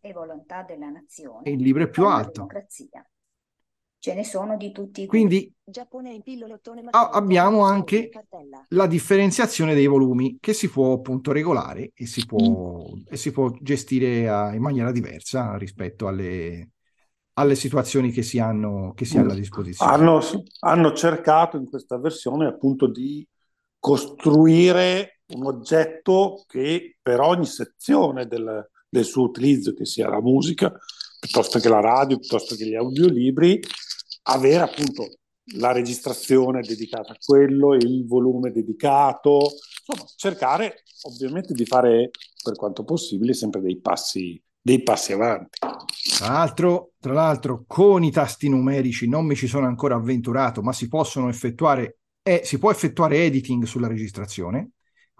S6: e volontà della nazione,
S1: il libro è più alto.
S6: democrazia. Ce ne sono di tutti.
S1: Quindi
S5: Giappone in pillole Ottone
S1: Ah, abbiamo anche- la differenziazione dei volumi che si può appunto regolare e si può, e si può gestire a- in maniera diversa rispetto alle, alle situazioni che si hanno, che si hanno a disposizione.
S2: Hanno, hanno cercato in questa versione appunto di costruire un oggetto che per ogni sezione del, del suo utilizzo, che sia la musica, piuttosto che la radio, piuttosto che gli audiolibri, avere appunto la registrazione dedicata a quello, il volume dedicato, insomma, cercare ovviamente di fare per quanto possibile sempre dei passi, dei passi avanti.
S1: Tra l'altro, tra l'altro, con i tasti numerici non mi ci sono ancora avventurato, ma si possono effettuare, eh, si può effettuare editing sulla registrazione,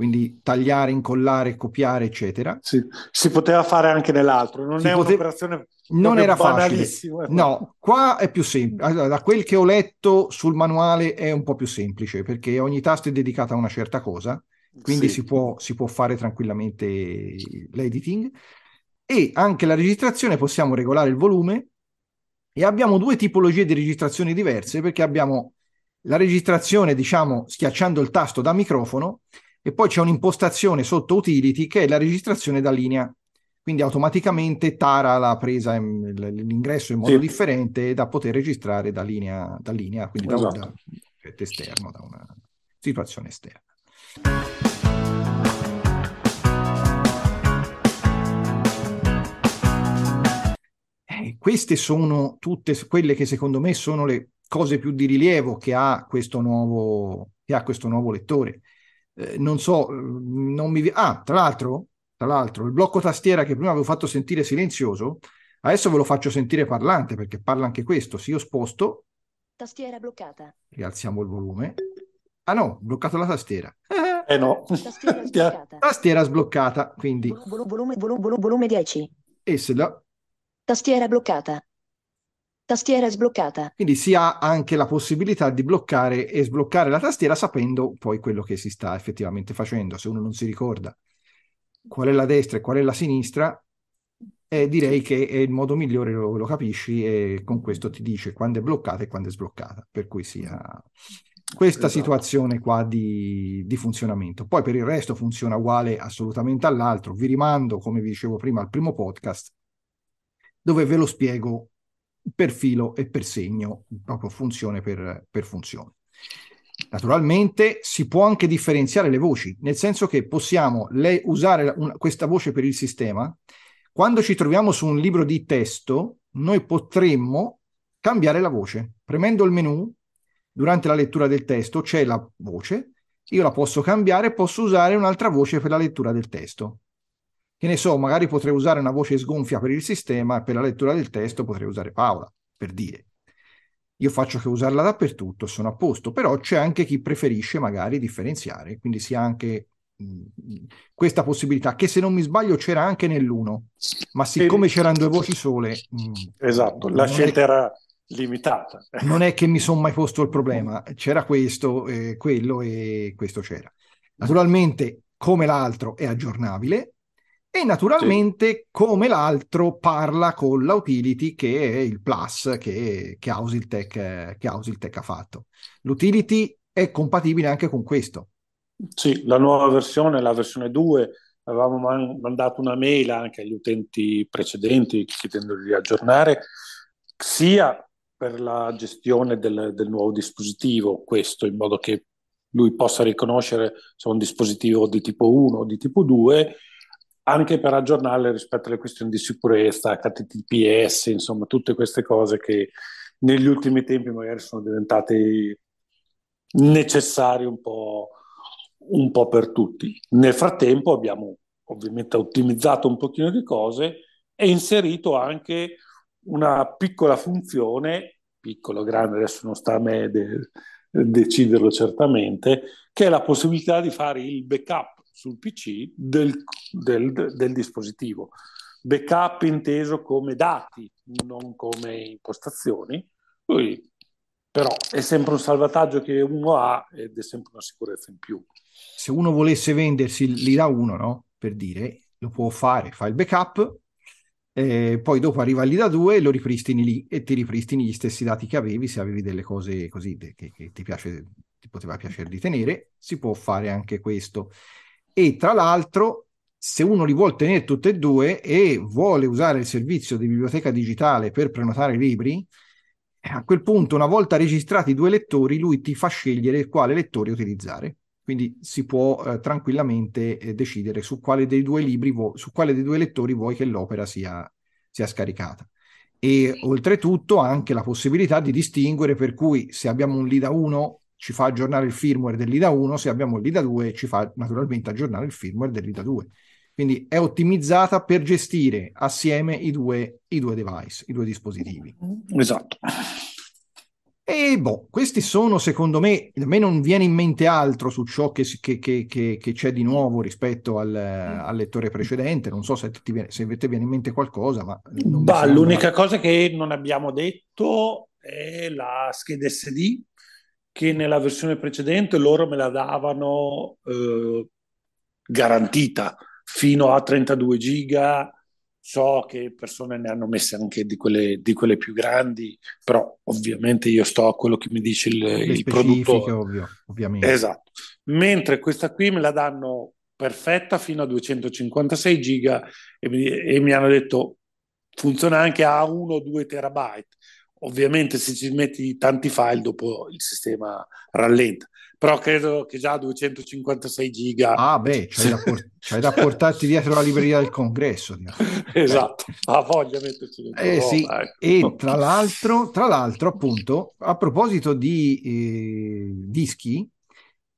S1: quindi tagliare, incollare, copiare, eccetera.
S2: Sì, si poteva fare anche nell'altro, non
S1: Si
S2: è
S1: pote-
S2: un'operazione
S1: Non era facile. No, qua è più semplice. Allora, da quel che ho letto sul manuale è un po' più semplice perché ogni tasto è dedicato a una certa cosa, quindi
S2: Sì.
S1: si può, si può fare tranquillamente l'editing. E anche la registrazione possiamo regolare il volume e abbiamo due tipologie di registrazioni diverse perché abbiamo la registrazione, diciamo, schiacciando il tasto da microfono e poi c'è un'impostazione sotto utility che è la registrazione da linea. Quindi automaticamente tara la presa, l'ingresso in modo
S2: sì.
S1: differente da poter registrare da linea, da linea quindi
S2: esatto.
S1: da un effetto esterno, da una situazione esterna. Eh, queste sono tutte quelle che secondo me sono le cose più di rilievo che ha questo nuovo, ha questo nuovo lettore eh, non so, non mi... Ah, tra l'altro, tra l'altro, il blocco tastiera che prima avevo fatto sentire silenzioso, adesso ve lo faccio sentire parlante perché parla anche questo. Se io sposto,
S5: Tastiera bloccata.
S1: rialziamo il volume. Ah no, bloccato la tastiera.
S2: Eh no.
S5: Tastiera sbloccata.
S1: Tastiera sbloccata, quindi
S5: Volu- volume, volu- volu- volume 10.
S1: e se la-
S5: Tastiera bloccata. Tastiera sbloccata.
S1: quindi si ha anche la possibilità di bloccare e sbloccare la tastiera sapendo poi quello che si sta effettivamente facendo. Se uno non si ricorda qual è la destra e qual è la sinistra, eh, direi che è il modo migliore, lo, lo capisci e con questo ti dice quando è bloccata e quando è sbloccata, per cui sia questa
S2: Esatto.
S1: situazione qua di, di funzionamento. Poi per il resto funziona uguale assolutamente all'altro. Vi rimando, come vi dicevo prima, al primo podcast dove ve lo spiego per filo e per segno, proprio funzione per, per funzione. Naturalmente si può anche differenziare le voci, nel senso che possiamo le- usare una- questa voce per il sistema. Quando ci troviamo su un libro di testo, noi potremmo cambiare la voce. Premendo il menu, durante la lettura del testo c'è la voce, io la posso cambiare e posso usare un'altra voce per la lettura del testo. Che ne so, magari potrei usare una voce sgonfia per il sistema e per la lettura del testo potrei usare Paola, per dire. Io faccio che usarla dappertutto, sono a posto, però c'è anche chi preferisce magari differenziare, quindi si ha anche questa possibilità, che se non mi sbaglio c'era anche nell'uno, ma siccome c'erano due voci sole,
S2: Esatto, la
S1: è-
S2: scelta era limitata.
S1: non è che mi sono mai posto il problema, c'era questo, eh, quello e questo c'era. Naturalmente, come l'altro, è aggiornabile e naturalmente, come l'altro, parla con la utility che è il plus che, che Ausiltech, che Ausiltech ha fatto. L'utility è compatibile anche con questo.
S2: Sì, la nuova versione, la versione 2, avevamo man- mandato una mail anche agli utenti precedenti chiedendo di aggiornare, sia per la gestione del, del nuovo dispositivo, questo in modo che lui possa riconoscere se è un dispositivo di tipo 1 o di tipo 2, anche per aggiornarle rispetto alle questioni di sicurezza, HTTPS, insomma, tutte queste cose che negli ultimi tempi magari sono diventate necessarie un po', un po' per tutti. Nel frattempo abbiamo ovviamente ottimizzato un pochino di cose e inserito anche una piccola funzione, piccolo, grande, adesso non sta a me de- deciderlo certamente, che è la possibilità di fare il backup sul PC del, del- del dispositivo. Backup inteso come dati, non come impostazioni. Lui, però è sempre un salvataggio che uno ha ed è sempre una sicurezza in più.
S1: Se uno volesse vendersi l'IRA 1, no? Per dire, lo può fare, fa il backup, eh, poi dopo arriva l'IDA 2 e lo ripristini lì e ti ripristini gli stessi dati che avevi, se avevi delle cose così che, che ti piace, ti poteva piacere di tenere, si può fare anche questo. E tra l'altro, se uno li vuole tenere tutte e due e vuole usare il servizio di biblioteca digitale per prenotare libri, eh, a quel punto, una volta registrati i due lettori, lui ti fa scegliere quale lettore utilizzare. Quindi si può eh, tranquillamente eh, decidere su quale dei due libri, vo- su quale dei due lettori vuoi che l'opera sia, sia scaricata. E oltretutto anche la possibilità di distinguere per cui se abbiamo un LIDA 1 ci fa aggiornare il firmware del LIDA 1, se abbiamo LIDA 2 ci fa naturalmente aggiornare il firmware del LIDA 2. Quindi è ottimizzata per gestire assieme i due, i due device, i due dispositivi.
S2: Esatto.
S1: E boh, questi sono secondo me, a me non viene in mente altro su ciò che, che- che- che- che c'è di nuovo rispetto al, al lettore precedente, non so se, ti viene, se te viene in mente qualcosa, ma
S2: Bah, l'unica cosa che non abbiamo detto è la scheda SD, che nella versione precedente loro me la davano eh, garantita fino a 32 giga. So che persone ne hanno messe anche di quelle, di quelle più grandi, però ovviamente io sto a quello che mi dice il, il produttore.
S1: ovvio, ovviamente.
S2: Esatto. Mentre questa qui me la danno perfetta fino a 256 giga e mi, e mi hanno detto funziona anche a 1 o 2 terabyte. Ovviamente se ci metti tanti file dopo il sistema rallenta, però credo che già a 256 giga
S1: Ah, beh, c'hai da, por- C'hai da portarti dietro la libreria del congresso.
S2: Esatto, ha voglia metterci dentro
S1: Eh sì,
S2: ecco.
S1: e tra l'altro, tra l'altro, appunto, a proposito di eh, dischi,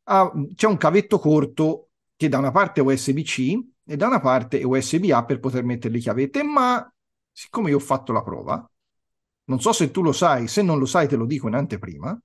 S1: ah, c'è un cavetto corto che da una parte è USB-C e da una parte è USB-A per poter mettere le chiavette, ma siccome io ho fatto la prova, non so se tu lo sai, se non lo sai te lo dico in anteprima,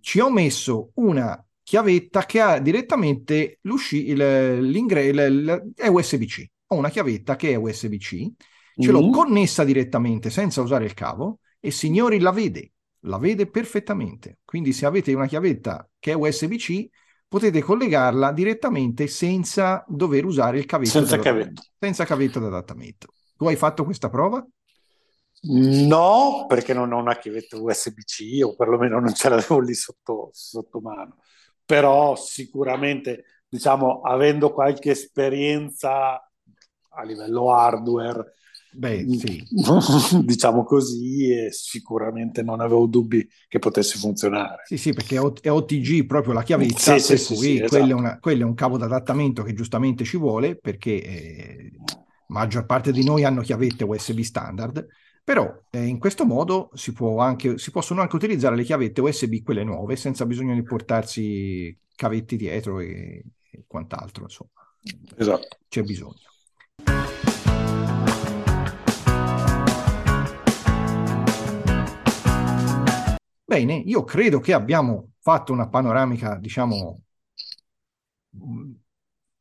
S1: ci ho messo una chiavetta che ha direttamente l'usci- il- l'ingre- il- il- è USB-C. Ho una chiavetta che è USB-C, ce l'ho
S2: Mhm.
S1: connessa direttamente senza usare il cavo e signori la vede, la vede perfettamente. Quindi se avete una chiavetta che è USB-C potete collegarla direttamente senza dover usare il cavetto
S2: Senza cavetto.
S1: Senza cavetto d'adattamento. Tu hai fatto questa prova?
S2: No, perché non ho una chiavetta USB-C o perlomeno non ce l'avevo lì sotto, sotto mano. Però sicuramente, diciamo, avendo qualche esperienza a livello hardware,
S1: Beh, sì.
S2: diciamo così, e sicuramente non avevo dubbi che potesse funzionare.
S1: Sì, sì, perché è OTG proprio la chiavetta,
S2: sì,
S1: per
S2: sì,
S1: cui
S2: sì,
S1: quello,
S2: esatto.
S1: è una- quello è un cavo d'adattamento che giustamente ci vuole perché eh, maggior parte di noi hanno chiavette USB standard, però eh, in questo modo si, può anche, si possono anche utilizzare le chiavette USB, quelle nuove, senza bisogno di portarsi cavetti dietro e, e quant'altro, insomma,
S2: Esatto.
S1: c'è bisogno. Bene, io credo che abbiamo fatto una panoramica, diciamo, mh,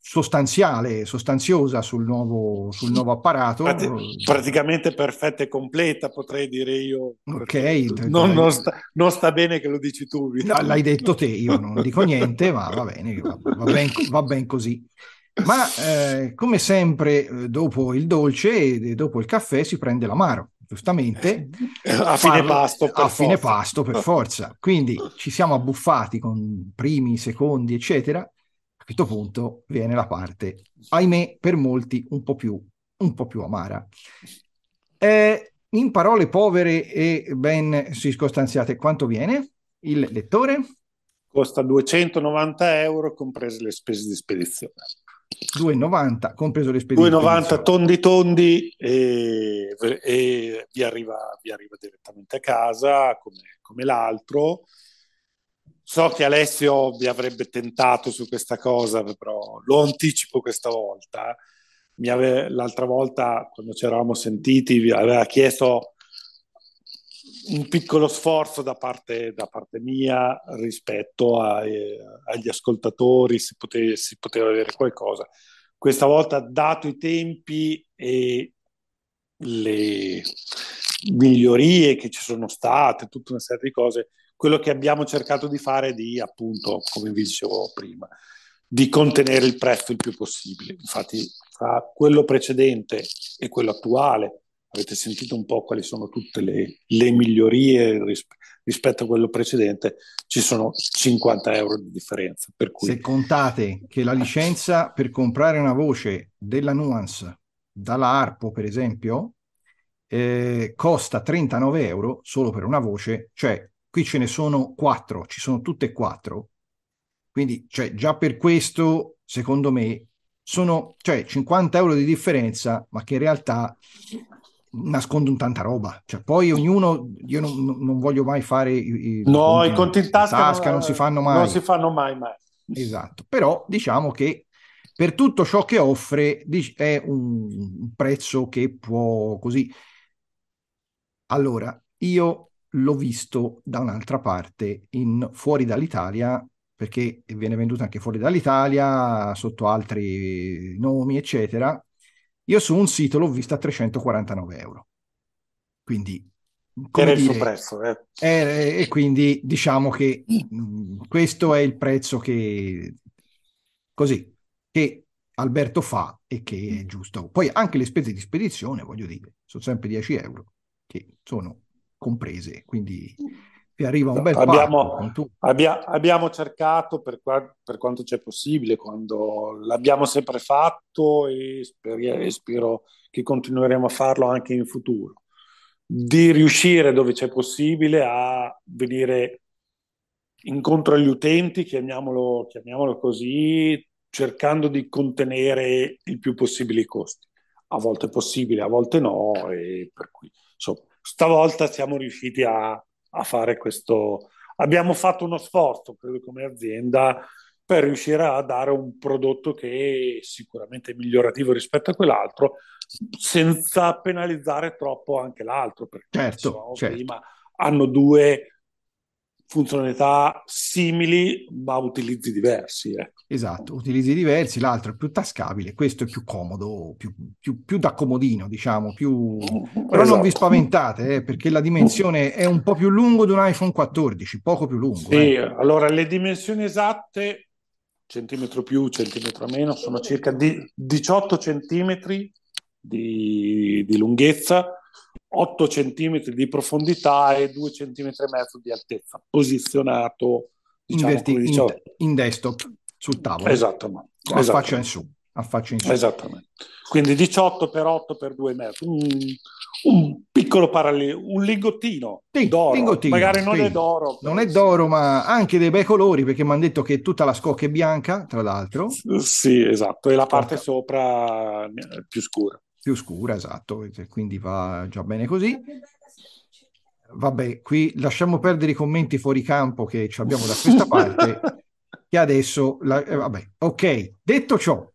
S1: sostanziale, sostanziosa sul nuovo, sul nuovo apparato.
S2: Prati- praticamente perfetta e completa, potrei dire io.
S1: Ok,
S2: non, non sta, non sta bene che lo dici tu.
S1: No, L'hai detto te, io non dico niente, ma va bene, va, va ben, va ben così. Ma eh, come sempre, eh, dopo il dolce e dopo il caffè si prende l'amaro, giustamente.
S2: A fine pasto, per
S1: a fine pasto per forza. Quindi ci siamo abbuffati con primi, secondi, eccetera. Questo punto viene la parte, ahimè, per molti un po' più, un po' più amara. Eh, in parole povere e ben circostanziate, quanto viene il lettore?
S2: Costa 290 euro, comprese le spese di spedizione.
S1: 2,90, compreso le spese di
S2: 2,90
S1: spedizione.
S2: tondi tondi e, e vi, arriva, vi arriva direttamente a casa come, come l'altro. So che Alessio vi avrebbe tentato su questa cosa, però lo anticipo questa volta. Ave- l'altra volta, quando ci eravamo sentiti, vi aveva chiesto un piccolo sforzo da parte, da parte mia rispetto ai- agli ascoltatori, se pote- si poteva avere qualcosa. Questa volta, dato i tempi e le migliorie che ci sono state, tutta una serie di cose, quello che abbiamo cercato di fare è di, appunto, come vi dicevo prima, di contenere il prezzo il più possibile. Infatti, tra quello precedente e quello attuale, avete sentito un po' quali sono tutte le, le migliorie ris- rispetto a quello precedente, ci sono 50 euro di differenza. Per cui
S1: Se contate che la licenza per comprare una voce della Nuance dalla Harpo, per esempio, eh, costa 39 euro solo per una voce, cioè qui ce ne sono quattro, ci sono tutte e quattro. Quindi, cioè, già per questo, secondo me, sono cioè, 50 euro di differenza, ma che in realtà nascondono tanta roba. Cioè, poi ognuno, io non, non- non voglio mai fare i, i
S2: no, i conti in tasca,
S1: non si fanno mai.
S2: Non si fanno mai, mai.
S1: Esatto, però diciamo che per tutto ciò che offre è un prezzo che può così. Allora, io l'ho visto da un'altra parte, in, fuori dall'Italia, perché viene venduto anche fuori dall'Italia, sotto altri nomi, eccetera. Io su un sito l'ho vista a 349 euro. Quindi,
S2: Era il suo
S1: dire,
S2: prezzo. eh.
S1: e, e quindi diciamo che mh, questo è il prezzo che così che Alberto fa e che è giusto. Poi anche le spese di spedizione, voglio dire, sono sempre 10 euro che sono comprese, quindi vi arriva un bel
S2: Abbiamo-
S1: pacco
S2: Abbia- abbiamo cercato per, qua- per quanto c'è possibile, quando l'abbiamo sempre fatto e, e spero che continueremo a farlo anche in futuro, di riuscire dove c'è possibile a venire incontro agli utenti, chiamiamolo, chiamiamolo così, cercando di contenere il più possibile i costi. A volte è possibile, a volte no, e per cui insomma, stavolta siamo riusciti a, a fare questo. Abbiamo fatto uno sforzo, credo, come azienda per riuscire a dare un prodotto che è sicuramente migliorativo rispetto a quell'altro, senza penalizzare troppo anche l'altro, perché
S1: certo, certo.
S2: prima hanno due funzionalità simili ma utilizzi diversi. Ecco.
S1: Esatto, utilizzi diversi, l'altro è più tascabile, questo è più comodo, più, più, più da comodino, diciamo, più... però non vi esatto. spaventate, eh, perché la dimensione è un po' più lungo di un iPhone 14, poco più lungo.
S2: Sì,
S1: eh.
S2: allora le dimensioni esatte, centimetro più, centimetro meno, sono circa di 18 centimetri di, di lunghezza 8 cm di profondità e 2 cm e mezzo di altezza, posizionato diciamo,
S1: Inverti, in, in, desktop sul tavolo.
S2: Esattamente.
S1: A faccia in su. A faccia in su.
S2: Esattamente. Quindi 18 per 8 per 2 metri. Un, un piccolo parallelo, un lingottino sì, d'oro. Lingottino, Magari non sì. è d'oro.
S1: Non è d'oro, ma anche dei bei colori, perché mi hanno detto che tutta la scocca è bianca, tra l'altro.
S2: Sì, esatto. E la parte sopra è più scura
S1: più scura, esatto, quindi va già bene così. Vabbè, qui lasciamo perdere i commenti fuori campo che abbiamo da questa parte, che adesso, la, eh, vabbè, ok, detto ciò,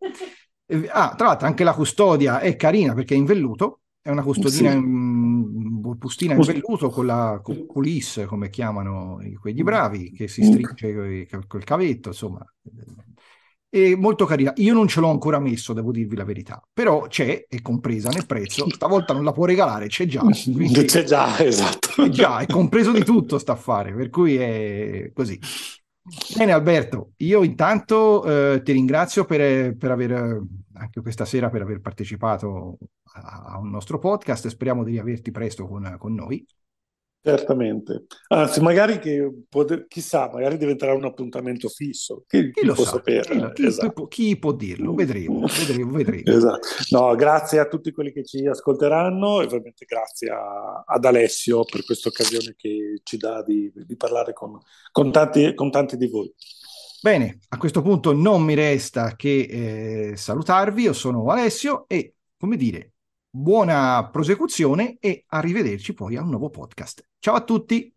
S1: eh, ah, tra l'altro anche la custodia è carina perché è in velluto, è una custodina, sì. in, bustina in velluto con la culisse, come chiamano quegli bravi, che si stringe col cavetto, insomma, è molto carina. Io non ce l'ho ancora messo, devo dirvi la verità, però c'è, è compresa nel prezzo. Stavolta non la può regalare, c'è già.
S2: Quindi... C'è già, esatto.
S1: C'è già, è compreso di tutto sta affare, per cui è così. Bene Alberto, io intanto eh, ti ringrazio per, per aver, anche questa sera, per aver partecipato a, a un nostro podcast. Speriamo di riaverti presto con, con noi.
S2: Certamente, anzi, magari che chissà, magari diventerà un appuntamento fisso. Chi,
S1: chi lo può sa? sapere? Chi, esatto. chi, può dirlo? Vedremo, vedremo, vedremo.
S2: Esatto. No, grazie a tutti quelli che ci ascolteranno e ovviamente grazie a, ad Alessio per questa occasione che ci dà di, di parlare con, con, tanti, con tanti di voi.
S1: Bene, a questo punto non mi resta che eh, salutarvi. Io sono Alessio e, come dire, buona prosecuzione e arrivederci poi a un nuovo podcast. Ciao a tutti!